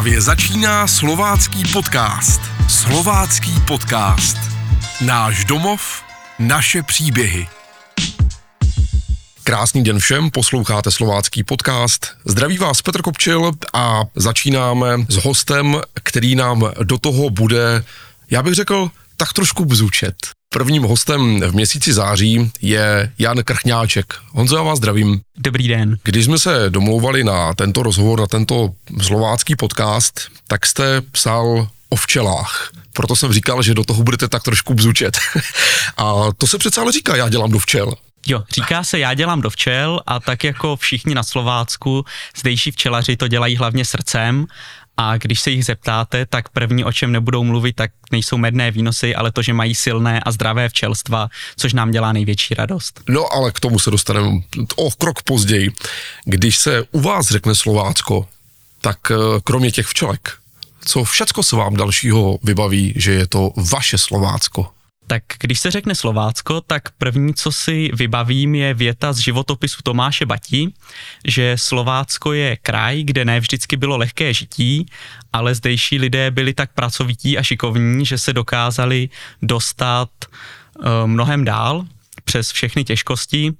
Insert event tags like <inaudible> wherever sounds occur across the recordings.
Právě začíná slovácký podcast. Slovácký podcast. Náš domov, naše příběhy. Krásný den všem, posloucháte slovácký podcast. Zdraví vás Petr Kopčil a začínáme s hostem, který nám do toho bude, já bych řekl, tak trošku bzučet. Prvním hostem v měsíci září je Jan Krchňáček. Honzo, já vás zdravím. Dobrý den. Když jsme se domlouvali na tento rozhovor, na tento slovácký podcast, tak jste psal o včelách. Proto jsem říkal, že do toho budete tak trošku bzučet. <laughs> A to se přece ale říká, já dělám do včel. Jo, říká se, já dělám do včel a tak jako všichni na Slovácku, zdejší včelaři to dělají hlavně srdcem a když se jich zeptáte, tak první, o čem nebudou mluvit, tak nejsou medné výnosy, ale to, že mají silné a zdravé včelstva, což nám dělá největší radost. No ale k tomu se dostaneme o krok později. Když se u vás řekne Slovácko, tak eh, kromě těch včelek, co všecko se vám dalšího vybaví, že je to vaše Slovácko? Tak když se řekne Slovácko, tak první, co si vybavím, je věta z životopisu Tomáše Batí, že Slovácko je kraj, kde ne vždycky bylo lehké žití, ale zdejší lidé byli tak pracovití a šikovní, že se dokázali dostat uh, mnohem dál přes všechny těžkosti.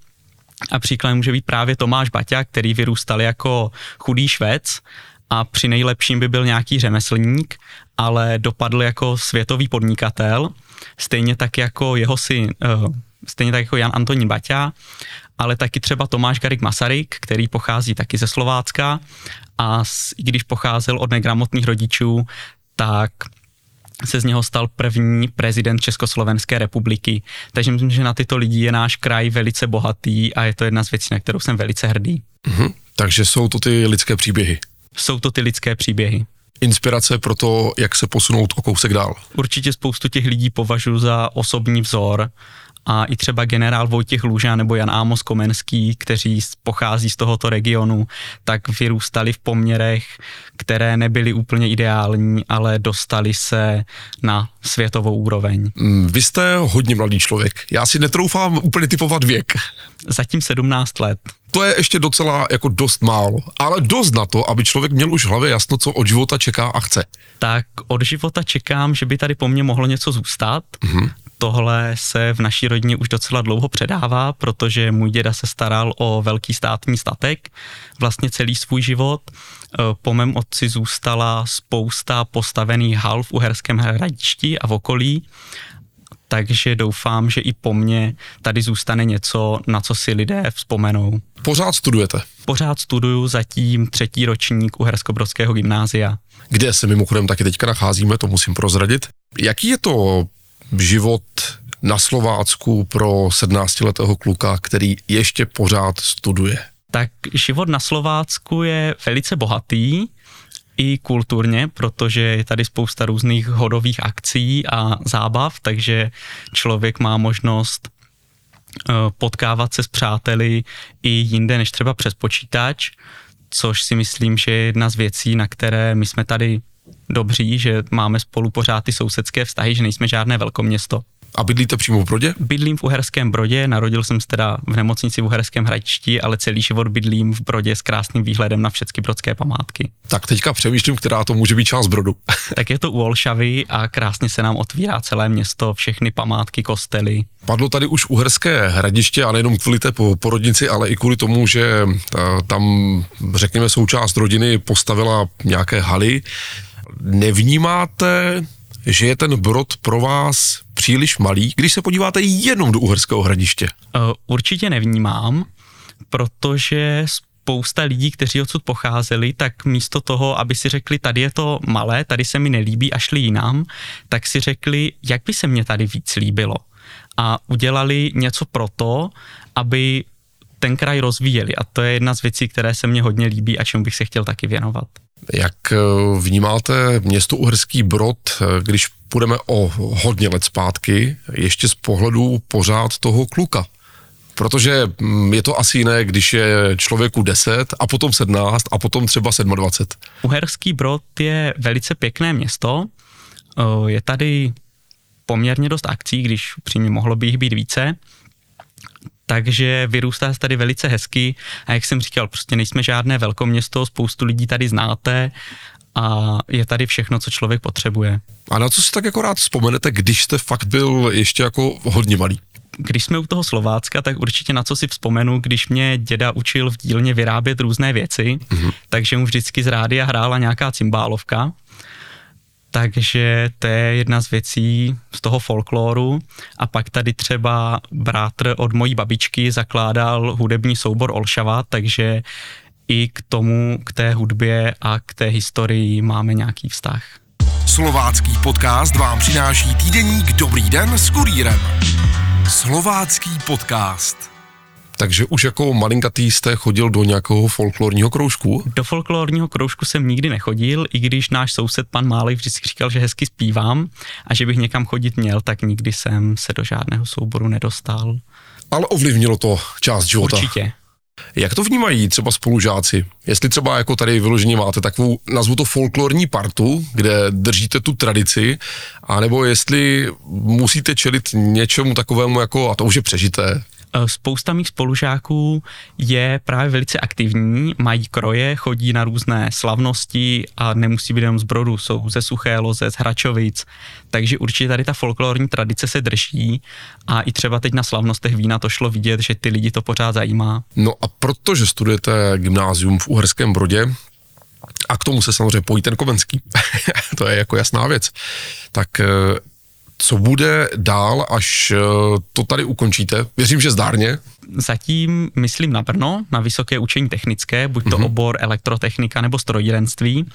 A příkladem může být právě Tomáš Baťa, který vyrůstal jako chudý švec a při nejlepším by byl nějaký řemeslník, ale dopadl jako světový podnikatel stejně tak jako jeho syn, uh, stejně tak jako Jan Antonín Baťa, ale taky třeba Tomáš Garik Masaryk, který pochází taky ze Slovácka a i když pocházel od negramotných rodičů, tak se z něho stal první prezident Československé republiky. Takže myslím, že na tyto lidi je náš kraj velice bohatý a je to jedna z věcí, na kterou jsem velice hrdý. Mm-hmm. Takže jsou to ty lidské příběhy. Jsou to ty lidské příběhy inspirace pro to, jak se posunout o kousek dál. Určitě spoustu těch lidí považuji za osobní vzor a i třeba generál Vojtěch Luža nebo Jan Ámos Komenský, kteří pochází z tohoto regionu, tak vyrůstali v poměrech, které nebyly úplně ideální, ale dostali se na světovou úroveň. Mm, vy jste hodně mladý člověk. Já si netroufám úplně typovat věk. Zatím 17 let. To je ještě docela jako dost málo, ale dost na to, aby člověk měl už v hlavě jasno, co od života čeká a chce. Tak od života čekám, že by tady po mně mohlo něco zůstat. Mm-hmm tohle se v naší rodině už docela dlouho předává, protože můj děda se staral o velký státní statek vlastně celý svůj život. E, po mém otci zůstala spousta postavených hal v Uherském hradišti a v okolí takže doufám, že i po mně tady zůstane něco, na co si lidé vzpomenou. Pořád studujete? Pořád studuju zatím třetí ročník Uherskobrodského gymnázia. Kde se mimochodem taky teďka nacházíme, to musím prozradit. Jaký je to život na Slovácku pro 17-letého kluka, který ještě pořád studuje? Tak život na Slovácku je velice bohatý i kulturně, protože je tady spousta různých hodových akcí a zábav, takže člověk má možnost eh, potkávat se s přáteli i jinde než třeba přes počítač, což si myslím, že je jedna z věcí, na které my jsme tady dobří, že máme spolu pořád ty sousedské vztahy, že nejsme žádné velkoměsto. A bydlíte přímo v Brodě? Bydlím v Uherském Brodě, narodil jsem se teda v nemocnici v Uherském hradišti, ale celý život bydlím v Brodě s krásným výhledem na všechny brodské památky. Tak teďka přemýšlím, která to může být část Brodu. <laughs> tak je to u Olšavy a krásně se nám otvírá celé město, všechny památky, kostely. Padlo tady už Uherské hradiště a nejenom kvůli té porodnici, ale i kvůli tomu, že tam, řekněme, součást rodiny postavila nějaké haly. Nevnímáte že je ten brod pro vás příliš malý, když se podíváte jenom do Uherského hradiště? Uh, určitě nevnímám, protože spousta lidí, kteří odsud pocházeli, tak místo toho, aby si řekli, tady je to malé, tady se mi nelíbí a šli jinam, tak si řekli, jak by se mě tady víc líbilo. A udělali něco pro to, aby ten kraj rozvíjeli. A to je jedna z věcí, které se mně hodně líbí a čemu bych se chtěl taky věnovat. Jak eh, vnímáte město Uherský Brod, eh, když půjdeme o hodně let zpátky, ještě z pohledu pořád toho kluka? Protože mm, je to asi jiné, když je člověku 10 a potom 17 a potom třeba 27. Uherský Brod je velice pěkné město. Eh, je tady poměrně dost akcí, když upřímně mohlo by jich být více takže vyrůstá se tady velice hezky a jak jsem říkal, prostě nejsme žádné velkoměsto, spoustu lidí tady znáte a je tady všechno, co člověk potřebuje. A na co si tak jako rád vzpomenete, když jste fakt byl ještě jako hodně malý? Když jsme u toho Slovácka, tak určitě na co si vzpomenu, když mě děda učil v dílně vyrábět různé věci, mm-hmm. takže mu vždycky z rádia hrála nějaká cymbálovka. Takže to je jedna z věcí z toho folkloru. A pak tady třeba bratr od mojí babičky zakládal hudební soubor Olšava, takže i k tomu, k té hudbě a k té historii máme nějaký vztah. Slovácký podcast vám přináší týdeník Dobrý den s kurýrem. Slovácký podcast. Takže už jako malinkatý jste chodil do nějakého folklorního kroužku? Do folklorního kroužku jsem nikdy nechodil, i když náš soused pan Málek vždycky říkal, že hezky zpívám a že bych někam chodit měl, tak nikdy jsem se do žádného souboru nedostal. Ale ovlivnilo to část života. Určitě. Jak to vnímají třeba spolužáci? Jestli třeba jako tady vyloženě máte takovou, nazvu to folklorní partu, kde držíte tu tradici, anebo jestli musíte čelit něčemu takovému jako, a to už je přežité, spousta mých spolužáků je právě velice aktivní, mají kroje, chodí na různé slavnosti a nemusí být jenom z Brodu, jsou ze Suché Loze, z Hračovic, takže určitě tady ta folklorní tradice se drží a i třeba teď na slavnostech vína to šlo vidět, že ty lidi to pořád zajímá. No a protože studujete gymnázium v Uherském Brodě, a k tomu se samozřejmě pojí ten Komenský, <laughs> to je jako jasná věc, tak eh, co bude dál, až eh, to tady ukončíte? Věřím, že zdárně. Zatím myslím na Brno, na vysoké učení technické, buď to mm-hmm. obor elektrotechnika nebo strojírenství.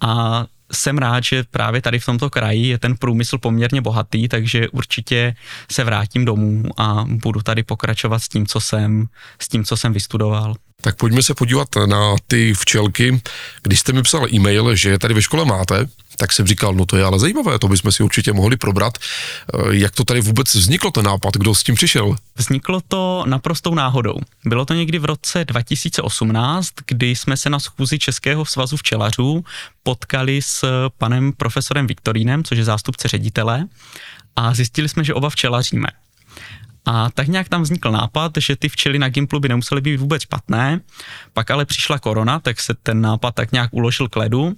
A jsem rád, že právě tady v tomto kraji je ten průmysl poměrně bohatý, takže určitě se vrátím domů a budu tady pokračovat s tím, co jsem, s tím, co jsem vystudoval. Tak pojďme se podívat na ty včelky. Když jste mi psal e-mail, že je tady ve škole máte, tak jsem říkal, no to je ale zajímavé, to bychom si určitě mohli probrat. Eh, jak to tady vůbec vzniklo ten nápad, kdo s tím přišel? Vzniklo to naprostou náhodou. Bylo to někdy v roce 2018, kdy jsme se na schůzi Českého svazu včelařů potkali s panem profesorem Viktorínem, což je zástupce ředitele, a zjistili jsme, že oba včelaříme. A tak nějak tam vznikl nápad, že ty včely na Gimplu by nemusely být vůbec špatné, pak ale přišla korona, tak se ten nápad tak nějak uložil k ledu.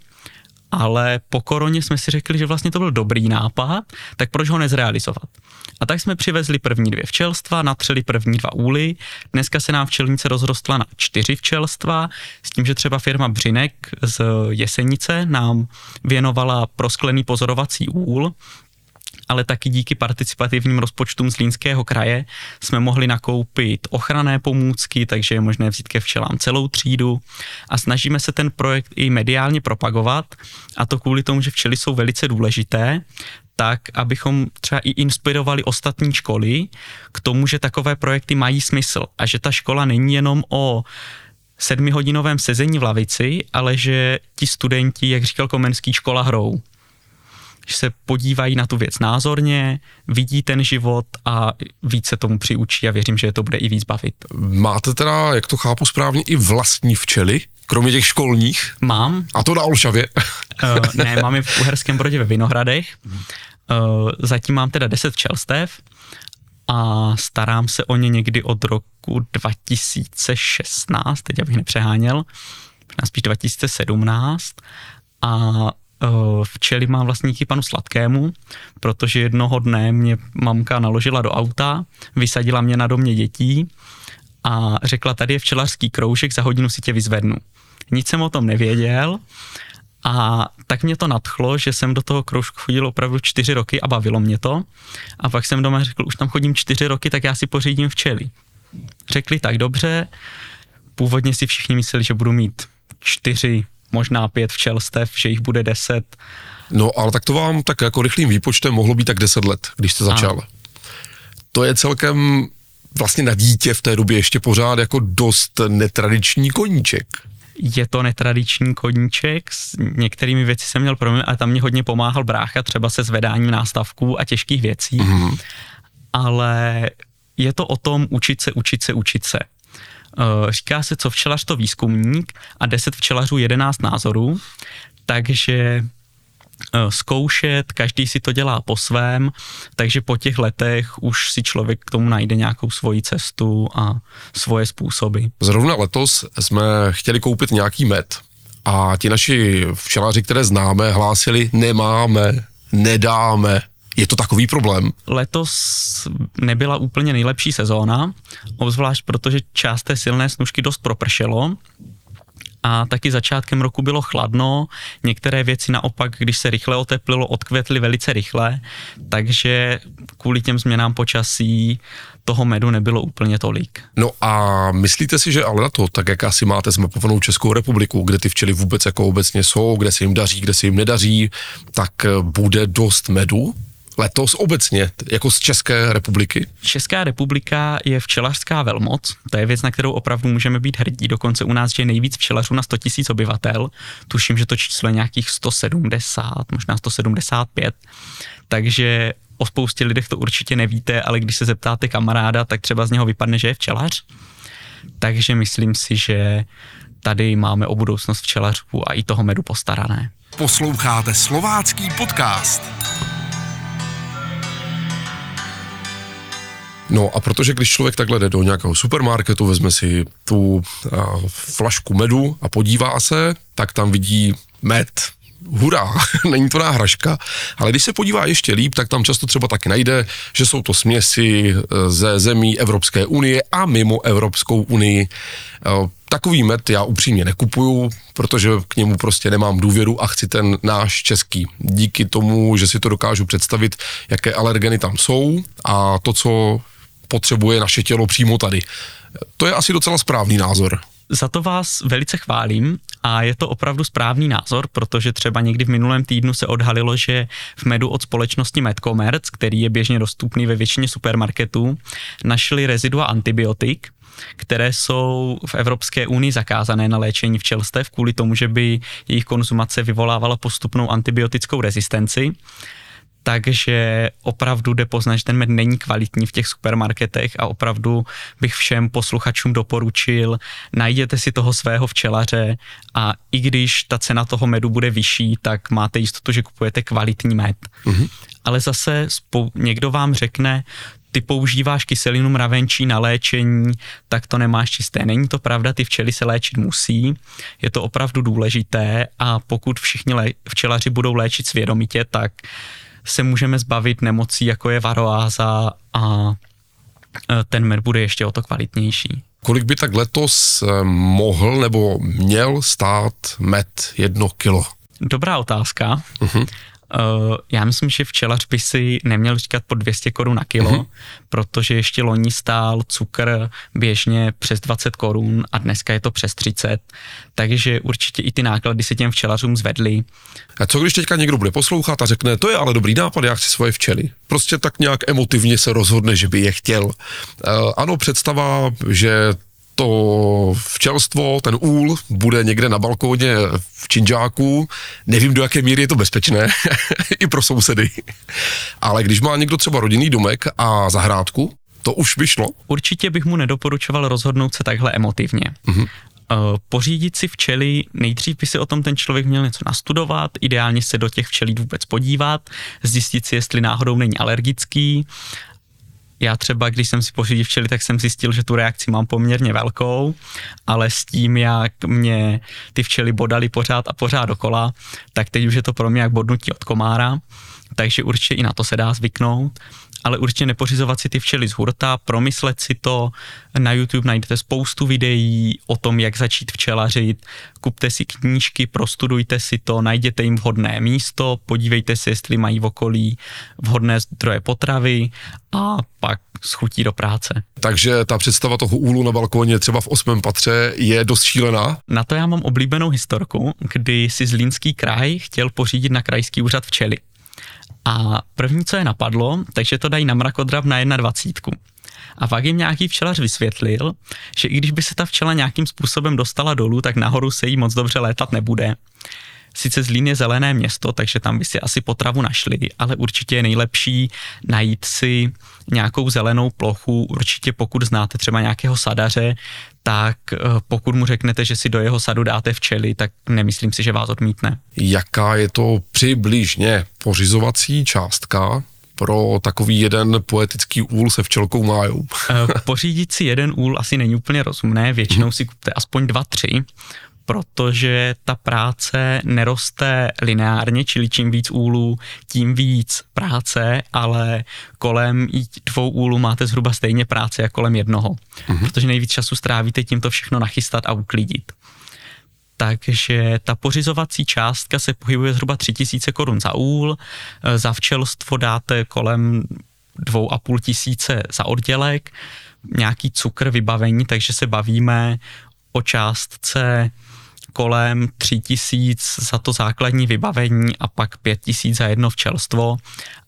Ale po koroně jsme si řekli, že vlastně to byl dobrý nápad, tak proč ho nezrealizovat? A tak jsme přivezli první dvě včelstva, natřeli první dva úly, dneska se nám včelnice rozrostla na čtyři včelstva, s tím, že třeba firma Břinek z Jesenice nám věnovala prosklený pozorovací úl, ale taky díky participativním rozpočtům z Línského kraje jsme mohli nakoupit ochranné pomůcky, takže je možné vzít ke včelám celou třídu. A snažíme se ten projekt i mediálně propagovat a to kvůli tomu, že včely jsou velice důležité, tak, abychom třeba i inspirovali ostatní školy k tomu, že takové projekty mají smysl. A že ta škola není jenom o sedmihodinovém sezení v lavici, ale že ti studenti, jak říkal Komenský, škola hrou že se podívají na tu věc názorně, vidí ten život a více tomu přiučí a věřím, že je to bude i víc bavit. Máte teda, jak to chápu správně, i vlastní včely, kromě těch školních? Mám. A to na Olšavě? uh, ne, mám je v Uherském Brodě ve Vinohradech. Uh, zatím mám teda 10 včelstev a starám se o ně někdy od roku 2016, teď abych nepřeháněl, spíš 2017 a včely mám vlastně díky panu Sladkému, protože jednoho dne mě mamka naložila do auta, vysadila mě na domě dětí a řekla, tady je včelařský kroužek, za hodinu si tě vyzvednu. Nic jsem o tom nevěděl a tak mě to nadchlo, že jsem do toho kroužku chodil opravdu čtyři roky a bavilo mě to. A pak jsem doma řekl, už tam chodím čtyři roky, tak já si pořídím včely. Řekli tak dobře, původně si všichni mysleli, že budu mít čtyři možná pět včelstev, že jich bude deset. No, ale tak to vám tak jako rychlým výpočtem mohlo být tak deset let, když jste začal. Ano. To je celkem vlastně na dítě v té době ještě pořád jako dost netradiční koníček. Je to netradiční koníček, s některými věci jsem měl problém, ale tam mě hodně pomáhal brácha, třeba se zvedáním nástavků a těžkých věcí. Mm-hmm. Ale je to o tom učit se, učit se, učit se. Eh, říká se, co včelař to výzkumník a 10 včelařů 11 názorů, takže eh, zkoušet, každý si to dělá po svém, takže po těch letech už si člověk k tomu najde nějakou svoji cestu a svoje způsoby. Zrovna letos jsme chtěli koupit nějaký med a ti naši včelaři, které známe, hlásili nemáme, nedáme. Je to takový problém? Letos nebyla úplně nejlepší sezóna, obzvlášť protože část té silné snužky dost propršelo a taky začátkem roku bylo chladno, některé věci naopak, když se rychle oteplilo, odkvětly velice rychle, takže kvůli těm změnám počasí toho medu nebylo úplně tolik. No a myslíte si, že ale na to, tak jak asi máte zmapovanou Českou republiku, kde ty včely vůbec jako obecně jsou, kde se jim daří, kde se jim nedaří, tak bude dost medu? Letos obecně, jako z České republiky? Česká republika je včelařská velmoc, to je věc, na kterou opravdu můžeme být hrdí, dokonce u nás je nejvíc včelařů na 100 000 obyvatel, tuším, že to číslo je nějakých 170, možná 175, takže o spoustě lidech to určitě nevíte, ale když se zeptáte kamaráda, tak třeba z něho vypadne, že je včelař. Takže myslím si, že tady máme o budoucnost včelařů a i toho medu postarané. Posloucháte slovácký podcast. No a protože když člověk takhle jde do nějakého supermarketu, vezme si tu a, flašku medu a podívá se, tak tam vidí med, hurá, <laughs> není to náhražka, ale když se podívá ještě líp, tak tam často třeba taky najde, že jsou to směsi e, ze zemí Evropské unie a mimo Evropskou unii. E, takový med já upřímně nekupuju, protože k němu prostě nemám důvěru a chci ten náš český. Díky tomu, že si to dokážu představit, jaké alergeny tam jsou a to, co potřebuje naše tělo přímo tady. To je asi docela správný názor. Za to vás velice chválím a je to opravdu správný názor, protože třeba někdy v minulém týdnu se odhalilo, že v medu od společnosti Medcommerce, který je běžně dostupný ve většině supermarketů, našli rezidua antibiotik, které jsou v Evropské unii zakázané na léčení včelstev kvůli tomu, že by jejich konzumace vyvolávala postupnou antibiotickou rezistenci takže opravdu jde poznat, že ten med není kvalitní v těch supermarketech a opravdu bych všem posluchačům doporučil, najděte si toho svého včelaře a i když ta cena toho medu bude vyšší, tak máte jistotu, že kupujete kvalitní med. Mm-hmm. Ale zase spou- někdo vám řekne, ty používáš kyselinu mravenčí na léčení, tak to nemáš čisté. Není to pravda, ty včely se léčit musí, je to opravdu důležité a pokud všichni lé- včelaři budou léčit svědomitě, tak se můžeme zbavit nemocí, jako je varoáza a e, ten med bude ještě o to kvalitnější. Kolik by tak letos e, mohl nebo měl stát med jedno kilo? Dobrá otázka. Uh-huh. Uh, já myslím, že včelař by si neměl říkat po 200 korun na kilo, uh-huh. protože ještě loni stál cukr běžně přes 20 korun a dneska je to přes 30, takže určitě i ty náklady se těm včelařům zvedly. A co když teďka někdo bude poslouchat a řekne, to je ale dobrý nápad, já chci svoje včely. Prostě tak nějak emotivně se rozhodne, že by je chtěl. Uh, ano, představa, že to včelstvo, ten úl, bude někde na balkóně v Činžáku. Nevím, do jaké míry je to bezpečné, <laughs> i pro sousedy. Ale když má někdo třeba rodinný domek a zahrádku, to už by šlo? Určitě bych mu nedoporučoval rozhodnout se takhle emotivně. Mm-hmm. Pořídit si včely, nejdřív by si o tom ten člověk měl něco nastudovat, ideálně se do těch včelí vůbec podívat, zjistit si, jestli náhodou není alergický, já třeba, když jsem si pořídil včely, tak jsem zjistil, že tu reakci mám poměrně velkou, ale s tím, jak mě ty včely bodaly pořád a pořád dokola, tak teď už je to pro mě jak bodnutí od komára, takže určitě i na to se dá zvyknout ale určitě nepořizovat si ty včely z hurta, promyslet si to. Na YouTube najdete spoustu videí o tom, jak začít včelařit. Kupte si knížky, prostudujte si to, najděte jim vhodné místo, podívejte se, jestli mají v okolí vhodné zdroje potravy a pak schutí do práce. Takže ta představa toho úlu na balkóně třeba v osmém patře je dost šílená? Na to já mám oblíbenou historku, kdy si Zlínský kraj chtěl pořídit na krajský úřad včely. A první, co je napadlo, takže to dají na mrakodrap na 21. A pak jim nějaký včelař vysvětlil, že i když by se ta včela nějakým způsobem dostala dolů, tak nahoru se jí moc dobře létat nebude. Sice Zlín je zelené město, takže tam by si asi potravu našli, ale určitě je nejlepší najít si nějakou zelenou plochu, určitě pokud znáte třeba nějakého sadaře, tak eh, pokud mu řeknete, že si do jeho sadu dáte včely, tak nemyslím si, že vás odmítne. Jaká je to přibližně pořizovací částka pro takový jeden poetický úl se včelkou májou? Eh, pořídit si jeden úl asi není úplně rozumné, většinou si kupte aspoň dva, tři, protože ta práce neroste lineárně, čili čím víc úlů, tím víc práce, ale kolem dvou úlů máte zhruba stejně práce jako kolem jednoho, mm-hmm. protože nejvíc času strávíte tím to všechno nachystat a uklidit. Takže ta pořizovací částka se pohybuje zhruba 3000 korun za úl, za včelstvo dáte kolem dvou a půl tisíce za oddělek, nějaký cukr, vybavení, takže se bavíme o částce kolem 3 tisíc za to základní vybavení a pak 5 tisíc za jedno včelstvo,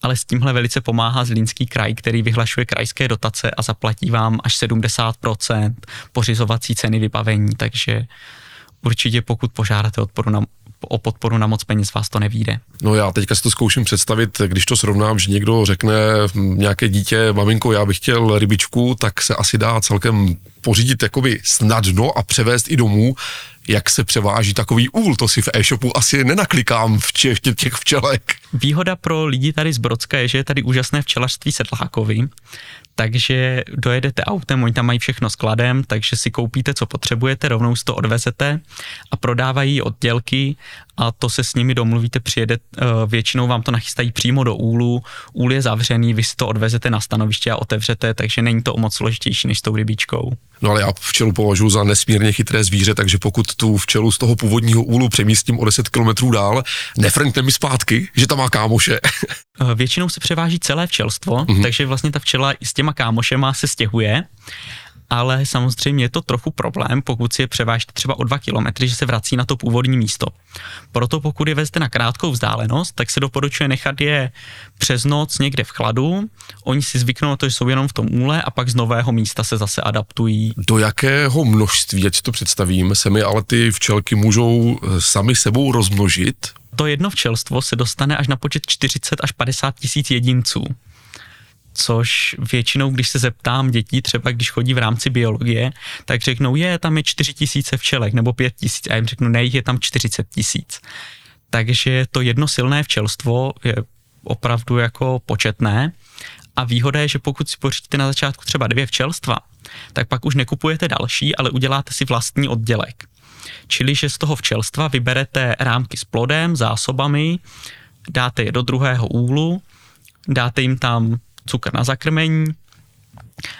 ale s tímhle velice pomáhá Zlínský kraj, který vyhlašuje krajské dotace a zaplatí vám až 70% pořizovací ceny vybavení, takže určitě pokud požádáte odporu na, o podporu na moc peněz, vás to nevíde. No já teďka si to zkouším představit, když to srovnám, že někdo řekne nějaké dítě, maminko, já bych chtěl rybičku, tak se asi dá celkem pořídit jakoby snadno a převést i domů, jak se převáží takový úl, to si v e-shopu asi nenaklikám v těch, těch včelek. Výhoda pro lidi tady z Brodska je, že je tady úžasné včelařství sedlákový, takže dojedete autem, oni tam mají všechno skladem, takže si koupíte, co potřebujete, rovnou si to odvezete a prodávají oddělky a to se s nimi domluvíte, přijede, eh, většinou vám to nachystají přímo do úlu, úl je zavřený, vy si to odvezete na stanoviště a otevřete, takže není to o moc složitější než s tou rybíčkou. No ale já včelu považuji za nesmírně chytré zvíře, takže pokud tu včelu z toho původního úlu přemístím o 10 kilometrů dál, nefrňte mi zpátky, že tam má kámoše. <laughs> Eh, většinou se převáží celé včelstvo, mm-hmm. takže vlastně ta včela i s těma kámošema se stěhuje ale samozřejmě je to trochu problém, pokud si je převážíte třeba o dva kilometry, že se vrací na to původní místo. Proto pokud je vezte na krátkou vzdálenost, tak se doporučuje nechat je přes noc někde v chladu, oni si zvyknou na to, že jsou jenom v tom úle a pak z nového místa se zase adaptují. Do jakého množství, ať to představím, se mi ale ty včelky můžou eh, sami sebou rozmnožit? To jedno včelstvo se dostane až na počet 40 až 50 tisíc jedinců což většinou, když se zeptám dětí, třeba když chodí v rámci biologie, tak řeknou, je, tam je 4 tisíce včelek nebo 5 tisíc a jim řeknu, ne, je tam 40 tisíc. Takže to jedno silné včelstvo je opravdu jako početné a výhoda je, že pokud si pořídíte na začátku třeba dvě včelstva, tak pak už nekupujete další, ale uděláte si vlastní oddělek. Čili, že z toho včelstva vyberete rámky s plodem, zásobami, dáte je do druhého úlu, dáte jim tam cukr na zakrmení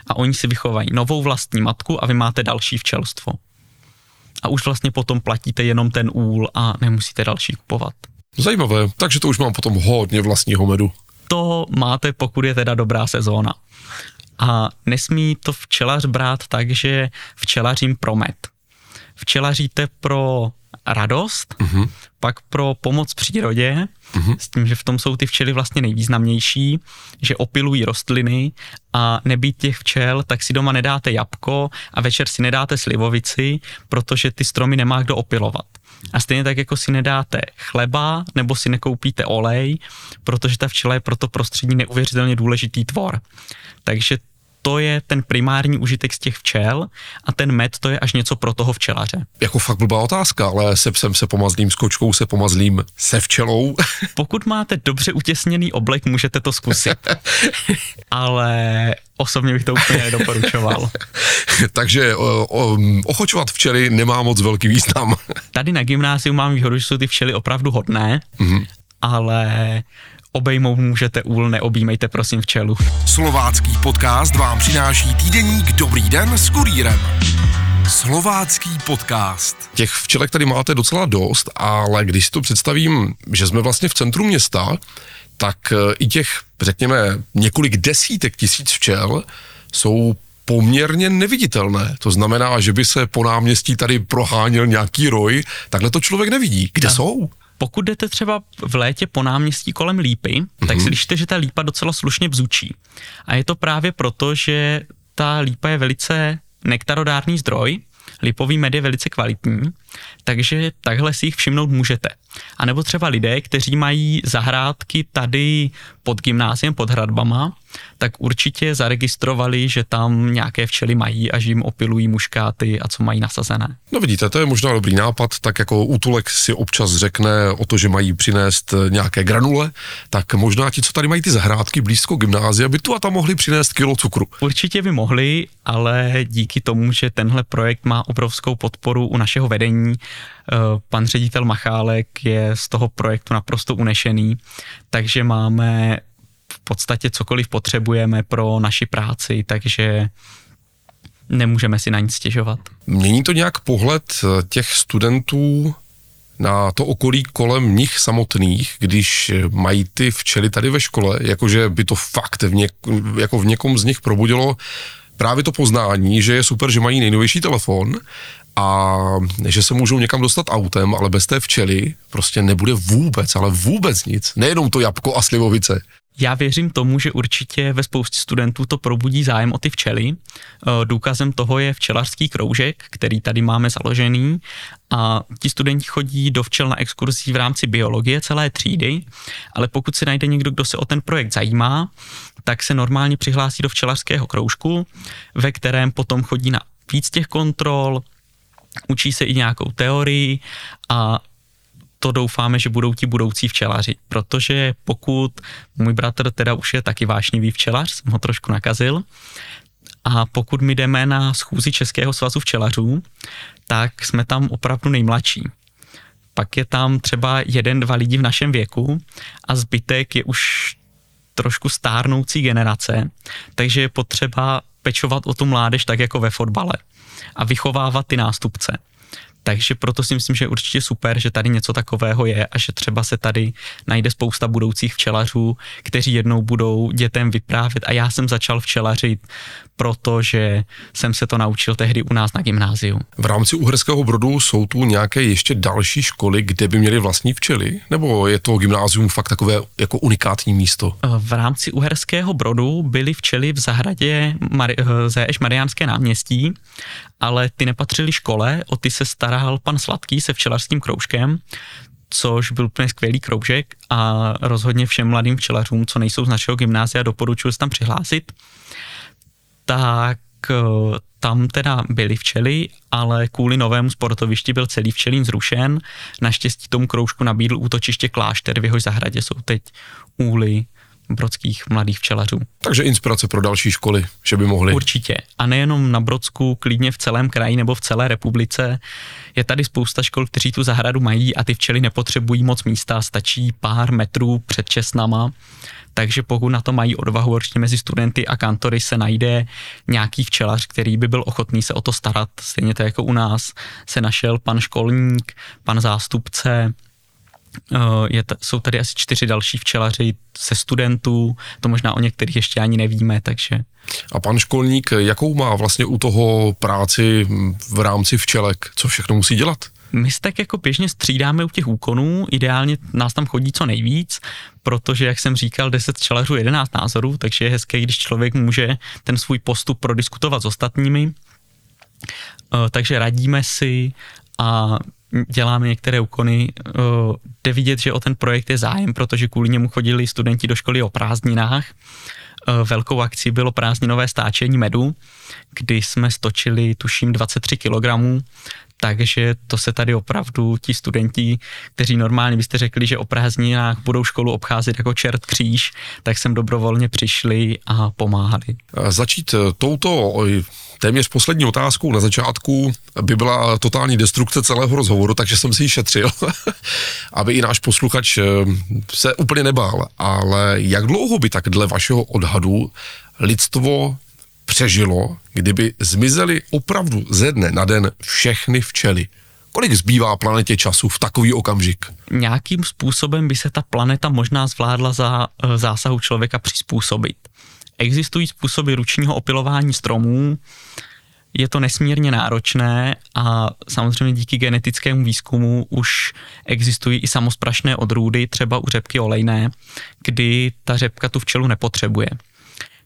a oni si vychovají novou vlastní matku a vy máte další včelstvo. A už vlastně potom platíte jenom ten úl a nemusíte další kupovat. Zajímavé, takže to už mám potom hodně vlastního medu. To máte, pokud je teda dobrá sezóna. A nesmí to včelař brát tak, že včelařím pro med. Včelaříte pro radost, uh-huh. pak pro pomoc přírodě, uh-huh. s tím, že v tom jsou ty včely vlastně nejvýznamnější, že opilují rostliny a nebýt těch včel, tak si doma nedáte jabko a večer si nedáte slivovici, protože ty stromy nemá kdo opilovat. A stejně tak, jako si nedáte chleba nebo si nekoupíte olej, protože ta včela je pro to prostředí neuvěřitelně důležitý tvor. Takže to je ten primární užitek z těch včel a ten med to je až něco pro toho včelaře. Jako fakt blbá otázka, ale se psem se pomazlím, s kočkou se pomazlím, se včelou. <laughs> Pokud máte dobře utěsněný oblek, můžete to zkusit. <laughs> ale osobně bych to úplně nedoporučoval. <laughs> Takže o, o, ochočovat včely nemá moc velký význam. Tady na gymnáziu mám výhodu, že jsou ty včely opravdu hodné, mm-hmm. ale obejmout můžete úl, neobjímejte prosím včelu. Slovácký podcast vám přináší týdeník Dobrý den s kurýrem. Slovácký podcast. Těch včelek tady máte docela dost, ale když si to představím, že jsme vlastně v centru města, tak e, i těch, řekněme, několik desítek tisíc včel jsou poměrně neviditelné. To znamená, že by se po náměstí tady proháněl nějaký roj, takhle to člověk nevidí. Kde a. jsou? Pokud jdete třeba v létě po náměstí kolem lípy, mm-hmm. tak mhm. slyšíte, že ta lípa docela slušně bzučí. A je to právě proto, že ta lípa je velice nektarodárný zdroj, lipový med je velice kvalitní, takže takhle si jich všimnout můžete. A nebo třeba lidé, kteří mají zahrádky tady pod gymnáziem, pod hradbama, tak určitě zaregistrovali, že tam nějaké včely mají a že jim opilují muškáty a co mají nasazené. No vidíte, to je možná dobrý nápad, tak jako útulek si občas řekne o to, že mají přinést nějaké granule, tak možná ti, co tady mají ty zahrádky blízko gymnázia, by tu a tam mohli přinést kilo cukru. Určitě by mohli, ale díky tomu, že tenhle projekt má obrovskou podporu u našeho vedení, eh, pan ředitel Machálek je z toho projektu naprosto unešený, takže máme v podstatě cokoliv potřebujeme pro naši práci, takže nemůžeme si na nic stěžovat. Mění to nějak pohled eh, těch studentů na to okolí kolem nich samotných, když mají ty včely tady ve škole, jakože by to fakt v, něk, jako v někom z nich probudilo právě to poznání, že je super, že mají nejnovější telefon a že se můžou někam dostat autem, ale bez té včely prostě nebude vůbec, ale vůbec nic. Nejenom to jabko a slivovice. Já věřím tomu, že určitě ve spoustě studentů to probudí zájem o ty včely. E, důkazem toho je včelařský kroužek, který tady máme založený a ti studenti chodí do včel na exkurzí v rámci biologie celé třídy, ale pokud si najde někdo, kdo se o ten projekt zajímá, tak se normálně přihlásí do včelařského kroužku, ve kterém potom chodí na víc těch kontrol, učí se i nějakou teorii a to doufáme, že budou ti budoucí včelaři, protože pokud můj bratr teda už je taky vášnivý včelař, jsem ho trošku nakazil, a pokud my jdeme na schůzi Českého svazu včelařů, tak jsme tam opravdu nejmladší. Pak je tam třeba jeden, dva lidi v našem věku a zbytek je už trošku stárnoucí generace, takže je potřeba pečovat o tu mládež tak jako ve fotbale a vychovávat ty nástupce. Takže proto si myslím, že je určitě super, že tady něco takového je a že třeba se tady najde spousta budoucích včelařů, kteří jednou budou dětem vyprávět. A já jsem začal včelařit, protože jsem se to naučil tehdy u nás na gymnáziu. V rámci Uherského Brodu jsou tu nějaké ještě další školy, kde by měly vlastní včely? Nebo je to gymnázium fakt takové jako unikátní místo? V rámci Uherského Brodu byly včely v zahradě Mari- ZŠ Mariánské náměstí ale ty nepatřily škole, o ty se staral pan Sladký se včelařským kroužkem, což byl úplně skvělý kroužek a rozhodně všem mladým včelařům, co nejsou z našeho gymnázia, doporučuji se tam přihlásit. Tak eh, tam teda byly včely, ale kvůli novému sportovišti byl celý včelín zrušen. Naštěstí tomu kroužku nabídl útočiště Klášter, v jehož zahradě jsou teď úly, brodských mladých včelařů. Takže inspirace pro další školy, že by mohli. Určitě. A nejenom na Brodsku, klidně v celém kraji nebo v celé republice. Je tady spousta škol, kteří tu zahradu mají a ty včely nepotřebují moc místa, stačí pár metrů před česnama. Takže pokud na to mají odvahu, určitě mezi studenty a kantory se najde nějaký včelař, který by byl ochotný se o to starat. Stejně tak jako u nás se našel pan školník, pan zástupce, Eh, je t- jsou tady asi čtyři další včelaři se studentů, to možná o některých ještě ani nevíme, takže... A pan školník, jakou má vlastně u toho práci v rámci včelek? Co všechno musí dělat? My se tak jako běžně střídáme u těch úkonů, ideálně nás tam chodí co nejvíc, protože, jak jsem říkal, 10 včelařů, 11 názorů, takže je hezké, když člověk může ten svůj postup prodiskutovat s ostatními. Eh, takže radíme si a děláme některé úkony, eh, jde vidět, že o ten projekt je zájem, protože kvůli němu chodili studenti do školy o prázdninách. Eh, velkou akcí bylo prázdninové stáčení medu, kdy jsme stočili, tuším, 23 kg, takže to se tady opravdu ti studenti, kteří normálně byste řekli, že o prázdninách budou školu obcházet jako čert kříž, tak sem dobrovolně přišli a pomáhali. Začít touto téměř poslední otázkou na začátku by byla totální destrukce celého rozhovoru, takže jsem si ji šetřil, <laughs> aby i náš posluchač eh, se úplně nebál. Ale jak dlouho by tak dle vašeho odhadu lidstvo přežilo, kdyby zmizely opravdu ze dne na den všechny včely? Kolik zbývá planetě času v takový okamžik? Nějakým způsobem by se ta planeta možná zvládla za eh, zásahu člověka přizpůsobit. Existují způsoby ručního opilování stromů, je to nesmírně náročné a samozřejmě díky genetickému výzkumu už existují i samosprašné odrůdy, třeba u řepky olejné, kdy ta řepka tu včelu nepotřebuje.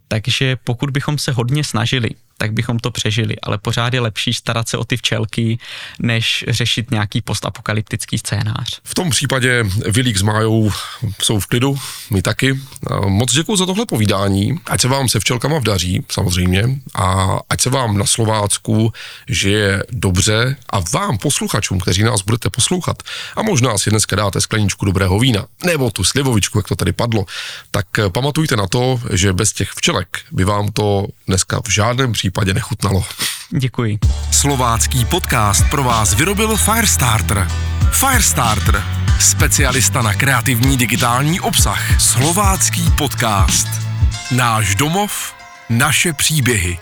Takže pokud bychom se hodně snažili tak bychom to přežili, ale pořád je lepší starat se o ty včelky, než řešit nějaký postapokalyptický scénář. V tom případě Vilík s Májou jsou v klidu, my taky. Moc děkuji za tohle povídání, ať se vám se včelkama vdaří, samozřejmě, a ať se vám na Slovácku žije dobře a vám posluchačům, kteří nás budete poslouchat a možná si dneska dáte skleničku dobrého vína, nebo tu slivovičku, jak to tady padlo, tak pamatujte na to, že bez těch včelek by vám to dneska v žádném případě nechutnalo. Děkuji. Slovácký podcast pro vás vyrobil Firestarter. Firestarter, specialista na kreativní digitální obsah. Slovácký podcast. Náš domov, naše příběhy.